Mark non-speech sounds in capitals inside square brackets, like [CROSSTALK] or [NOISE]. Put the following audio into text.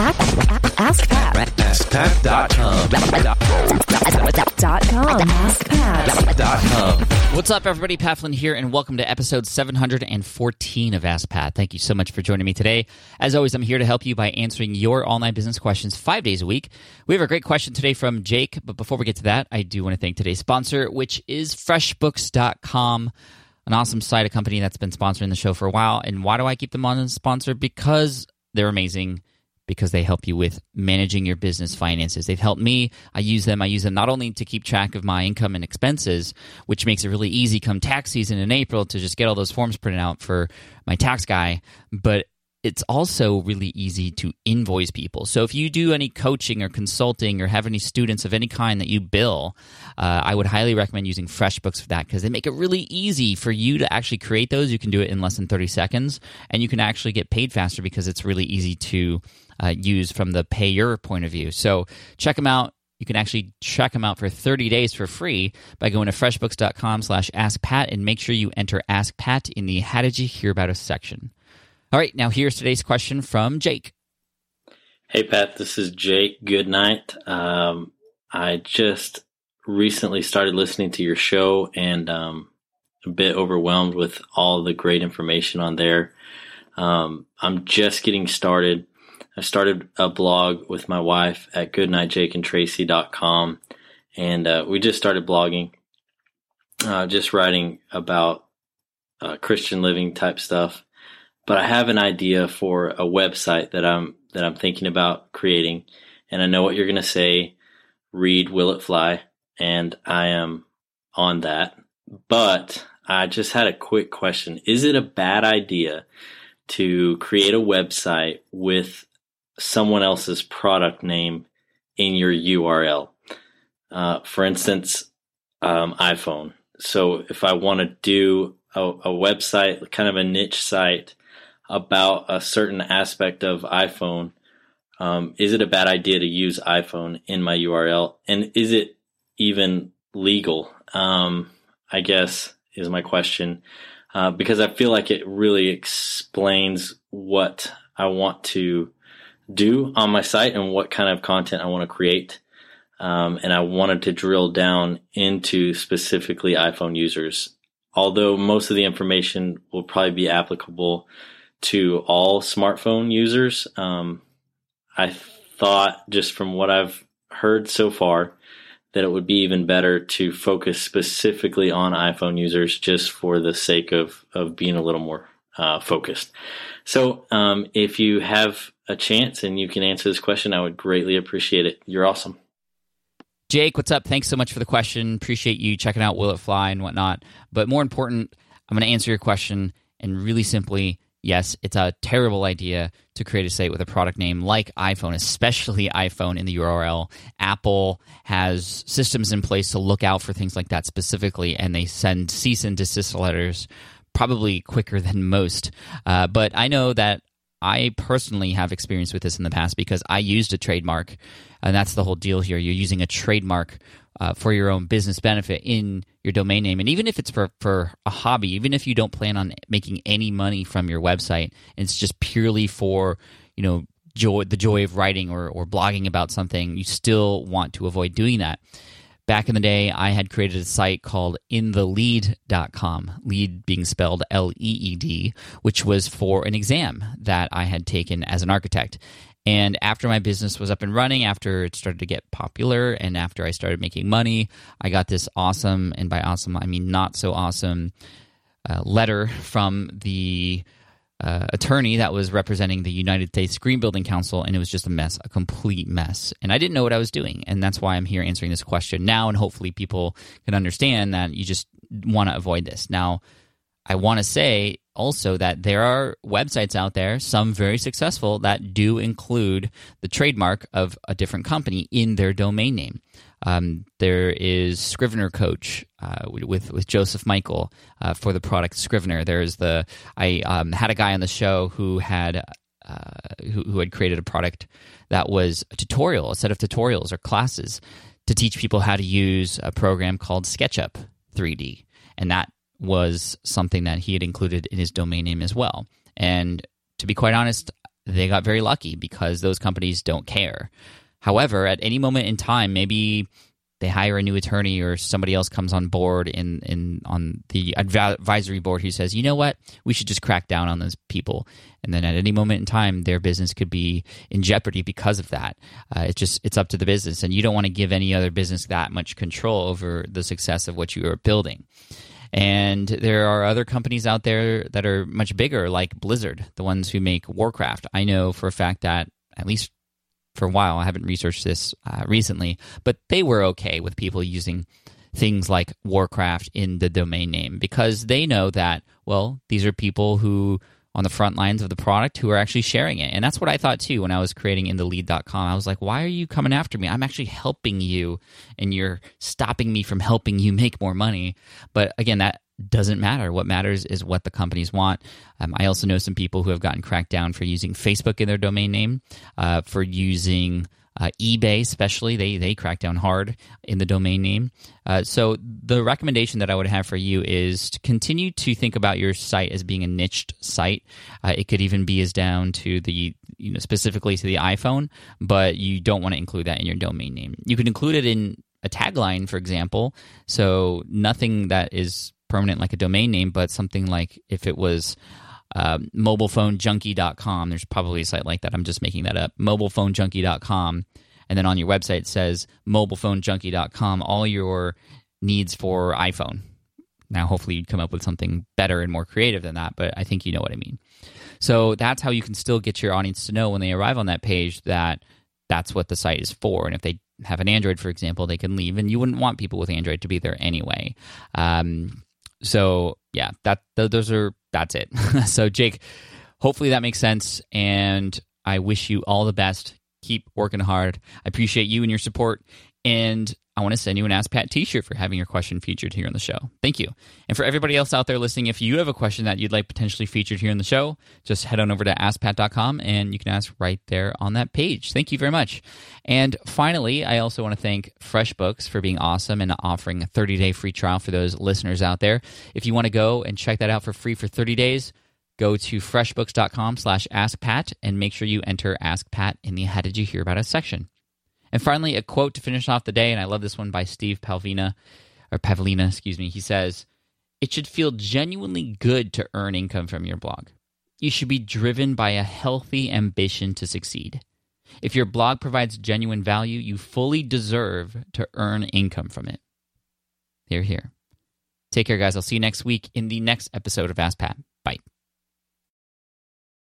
Ask Pat. AskPat.com. Dot com. AskPat. What's up, everybody? Pat Flynn here, and welcome to episode 714 of Ask Pat. Thank you so much for joining me today. As always, I'm here to help you by answering your online business questions five days a week. We have a great question today from Jake, but before we get to that, I do want to thank today's sponsor, which is FreshBooks.com, an awesome site, a company that's been sponsoring the show for a while. And why do I keep them on as a sponsor? Because they're amazing because they help you with managing your business finances. They've helped me. I use them. I use them not only to keep track of my income and expenses, which makes it really easy come tax season in April to just get all those forms printed out for my tax guy, but it's also really easy to invoice people. So if you do any coaching or consulting or have any students of any kind that you bill, uh, I would highly recommend using FreshBooks for that because they make it really easy for you to actually create those. You can do it in less than 30 seconds and you can actually get paid faster because it's really easy to uh, use from the payer point of view. So check them out. You can actually check them out for 30 days for free by going to freshbooks.com slash askpat and make sure you enter Ask Pat in the How Did You Hear About Us section. All right, now here's today's question from Jake. Hey Pat, this is Jake. Good night. Um, I just recently started listening to your show and um, a bit overwhelmed with all the great information on there. Um, I'm just getting started. I started a blog with my wife at goodnightjakeandtraci.com and uh, we just started blogging, uh, just writing about uh, Christian living type stuff. But I have an idea for a website that I'm that I'm thinking about creating, and I know what you're going to say. Read Will It Fly, and I am on that. But I just had a quick question: Is it a bad idea to create a website with someone else's product name in your URL? Uh, for instance, um, iPhone. So if I want to do a, a website, kind of a niche site about a certain aspect of iPhone, um, is it a bad idea to use iPhone in my URL? And is it even legal? Um, I guess is my question. Uh, because I feel like it really explains what I want to do on my site and what kind of content I want to create. Um, and I wanted to drill down into specifically iPhone users. Although most of the information will probably be applicable to all smartphone users. Um, I thought, just from what I've heard so far, that it would be even better to focus specifically on iPhone users just for the sake of, of being a little more uh, focused. So, um, if you have a chance and you can answer this question, I would greatly appreciate it. You're awesome. Jake, what's up? Thanks so much for the question. Appreciate you checking out Will It Fly and whatnot. But more important, I'm going to answer your question and really simply yes, it's a terrible idea to create a site with a product name like iPhone, especially iPhone in the URL. Apple has systems in place to look out for things like that specifically, and they send cease and desist letters probably quicker than most. Uh, but I know that I personally have experience with this in the past because I used a trademark, and that's the whole deal here. You're using a trademark uh, for your own business benefit in your domain name. And even if it's for, for a hobby, even if you don't plan on making any money from your website, it's just purely for, you know, joy, the joy of writing or, or blogging about something, you still want to avoid doing that. Back in the day, I had created a site called intheleed.com, lead being spelled L E E D, which was for an exam that I had taken as an architect. And after my business was up and running, after it started to get popular, and after I started making money, I got this awesome, and by awesome, I mean not so awesome, uh, letter from the uh, attorney that was representing the United States Green Building Council, and it was just a mess, a complete mess. And I didn't know what I was doing. And that's why I'm here answering this question now. And hopefully, people can understand that you just want to avoid this. Now, I want to say also that there are websites out there, some very successful, that do include the trademark of a different company in their domain name. Um, there is Scrivener Coach uh, with with Joseph Michael uh, for the product Scrivener. There's the I um, had a guy on the show who had uh, who, who had created a product that was a tutorial, a set of tutorials or classes to teach people how to use a program called SketchUp 3D, and that was something that he had included in his domain name as well. And to be quite honest, they got very lucky because those companies don't care. However, at any moment in time, maybe they hire a new attorney or somebody else comes on board in, in on the advisory board who says, you know what, we should just crack down on those people. And then at any moment in time, their business could be in jeopardy because of that. Uh, it's just it's up to the business, and you don't want to give any other business that much control over the success of what you are building. And there are other companies out there that are much bigger, like Blizzard, the ones who make Warcraft. I know for a fact that at least for a while. I haven't researched this uh, recently, but they were okay with people using things like Warcraft in the domain name because they know that, well, these are people who on the front lines of the product who are actually sharing it. And that's what I thought too when I was creating intheleed.com. I was like, why are you coming after me? I'm actually helping you and you're stopping me from helping you make more money. But again, that doesn't matter. What matters is what the companies want. Um, I also know some people who have gotten cracked down for using Facebook in their domain name, uh, for using uh, eBay, especially they they crack down hard in the domain name. Uh, so the recommendation that I would have for you is to continue to think about your site as being a niched site. Uh, it could even be as down to the you know specifically to the iPhone, but you don't want to include that in your domain name. You could include it in a tagline, for example. So nothing that is permanent like a domain name, but something like if it was um, mobilephonejunkie.com, there's probably a site like that. I'm just making that up. Mobilephonejunkie.com. And then on your website it says mobilephonejunkie.com, all your needs for iPhone. Now, hopefully, you'd come up with something better and more creative than that, but I think you know what I mean. So that's how you can still get your audience to know when they arrive on that page that that's what the site is for. And if they have an Android, for example, they can leave, and you wouldn't want people with Android to be there anyway. Um, so yeah, that th- those are that's it. [LAUGHS] so Jake, hopefully that makes sense, and I wish you all the best. Keep working hard. I appreciate you and your support, and I want to send you an Ask Pat t shirt for having your question featured here on the show. Thank you. And for everybody else out there listening, if you have a question that you'd like potentially featured here on the show, just head on over to askpat.com and you can ask right there on that page. Thank you very much. And finally, I also want to thank FreshBooks for being awesome and offering a 30 day free trial for those listeners out there. If you want to go and check that out for free for 30 days, go to freshbooks.com slash askpat and make sure you enter Ask Pat in the How Did You Hear About Us section. And finally, a quote to finish off the day, and I love this one by Steve Pavlina, or Pavlina, excuse me. He says, It should feel genuinely good to earn income from your blog. You should be driven by a healthy ambition to succeed. If your blog provides genuine value, you fully deserve to earn income from it. Hear, hear. Take care, guys. I'll see you next week in the next episode of Ask Pat.